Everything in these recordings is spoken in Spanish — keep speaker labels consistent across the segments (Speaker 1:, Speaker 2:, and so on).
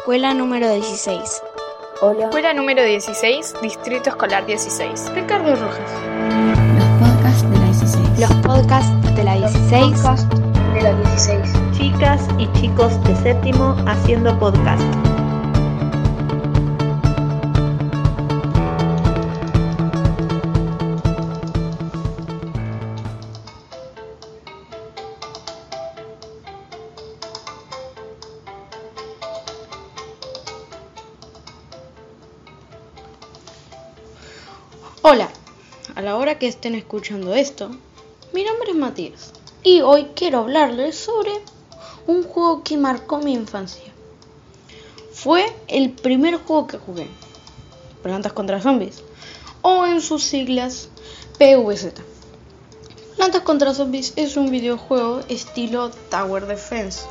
Speaker 1: Escuela número 16.
Speaker 2: Hola.
Speaker 3: Escuela número 16, Distrito Escolar 16.
Speaker 4: Ricardo Rojas.
Speaker 5: Los podcasts de la 16.
Speaker 1: Los podcasts de la 16.
Speaker 2: Podcast de la 16.
Speaker 4: Chicas y chicos de séptimo haciendo podcast.
Speaker 6: Hola, a la hora que estén escuchando esto, mi nombre es Matías y hoy quiero hablarles sobre un juego que marcó mi infancia. Fue el primer juego que jugué, Plantas contra Zombies, o en sus siglas PVZ. Plantas contra Zombies es un videojuego estilo Tower Defense,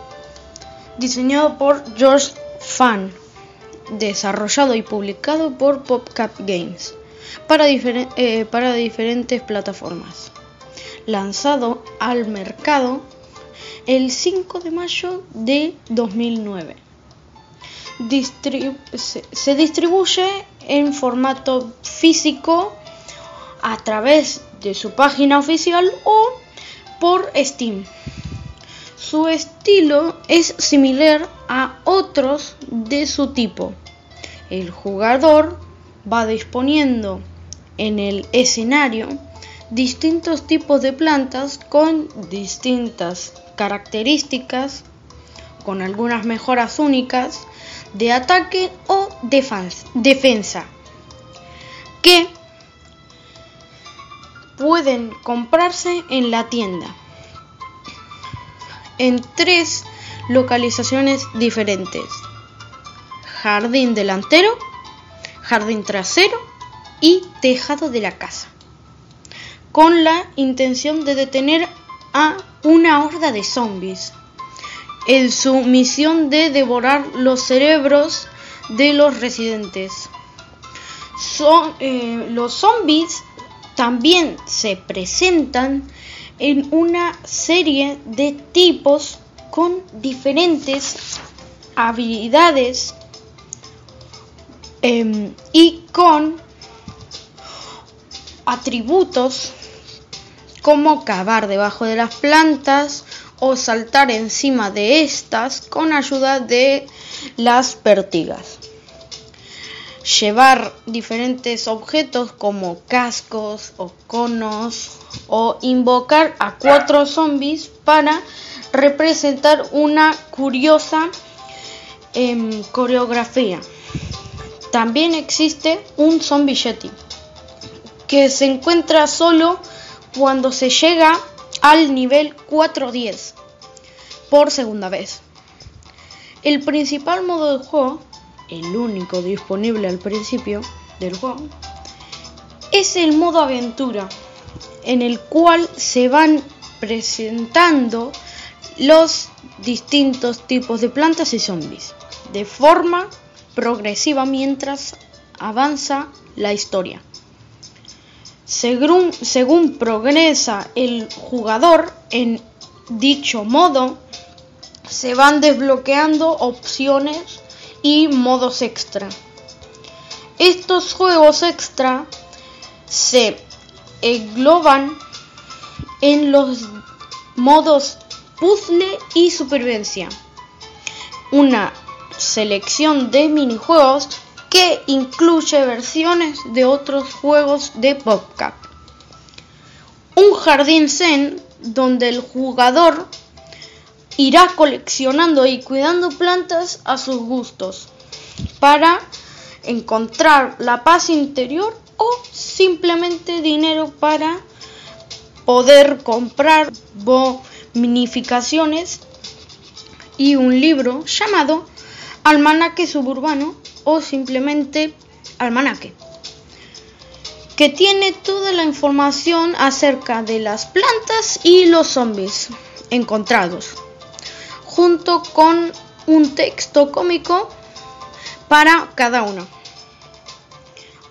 Speaker 6: diseñado por George Fan, desarrollado y publicado por PopCap Games eh, para diferentes plataformas. Lanzado al mercado el 5 de mayo de 2009. Distri- se, se distribuye en formato físico a través de su página oficial o por Steam. Su estilo es similar a otros de su tipo. El jugador va disponiendo en el escenario distintos tipos de plantas con distintas características, con algunas mejoras únicas de ataque o defensa, que pueden comprarse en la tienda en tres localizaciones diferentes. Jardín delantero, jardín trasero y tejado de la casa, con la intención de detener a una horda de zombies, en su misión de devorar los cerebros de los residentes. Son, eh, los zombies también se presentan en una serie de tipos con diferentes habilidades em, y con atributos como cavar debajo de las plantas o saltar encima de estas con ayuda de las pertigas. Llevar diferentes objetos como cascos o conos o invocar a cuatro zombies para representar una curiosa em, coreografía. También existe un zombie yeti que se encuentra solo cuando se llega al nivel 410 por segunda vez. El principal modo de juego, el único disponible al principio del juego, es el modo aventura, en el cual se van presentando los distintos tipos de plantas y zombies de forma progresiva mientras avanza la historia. Según, según progresa el jugador en dicho modo, se van desbloqueando opciones y modos extra. Estos juegos extra se engloban en los modos puzzle y supervivencia. Una selección de minijuegos que incluye versiones de otros juegos de PopCap. Un jardín zen donde el jugador irá coleccionando y cuidando plantas a sus gustos para encontrar la paz interior o simplemente dinero para poder comprar bonificaciones y un libro llamado Almanaque Suburbano o simplemente Almanaque, que tiene toda la información acerca de las plantas y los zombies encontrados, junto con un texto cómico para cada uno.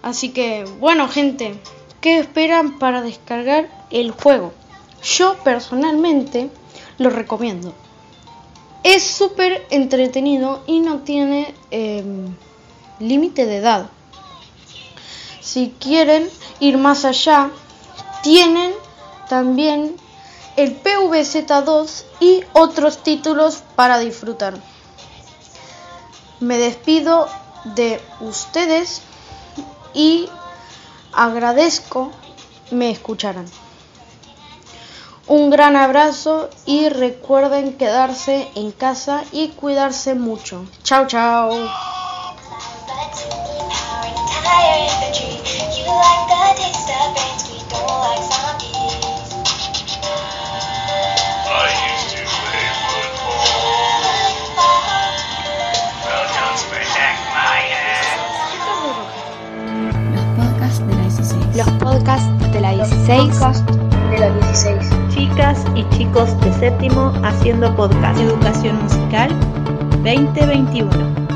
Speaker 6: Así que, bueno, gente, ¿qué esperan para descargar el juego? Yo personalmente lo recomiendo. Es súper entretenido y no tiene eh, límite de edad. Si quieren ir más allá, tienen también el PVZ2 y otros títulos para disfrutar. Me despido de ustedes y agradezco me escucharan. Un gran abrazo y recuerden quedarse en casa y cuidarse mucho. Chao, chao.
Speaker 1: Los podcasts de la 16.
Speaker 2: Podcast de la 16.
Speaker 4: Chicas y chicos de séptimo haciendo podcast.
Speaker 7: Educación Musical 2021.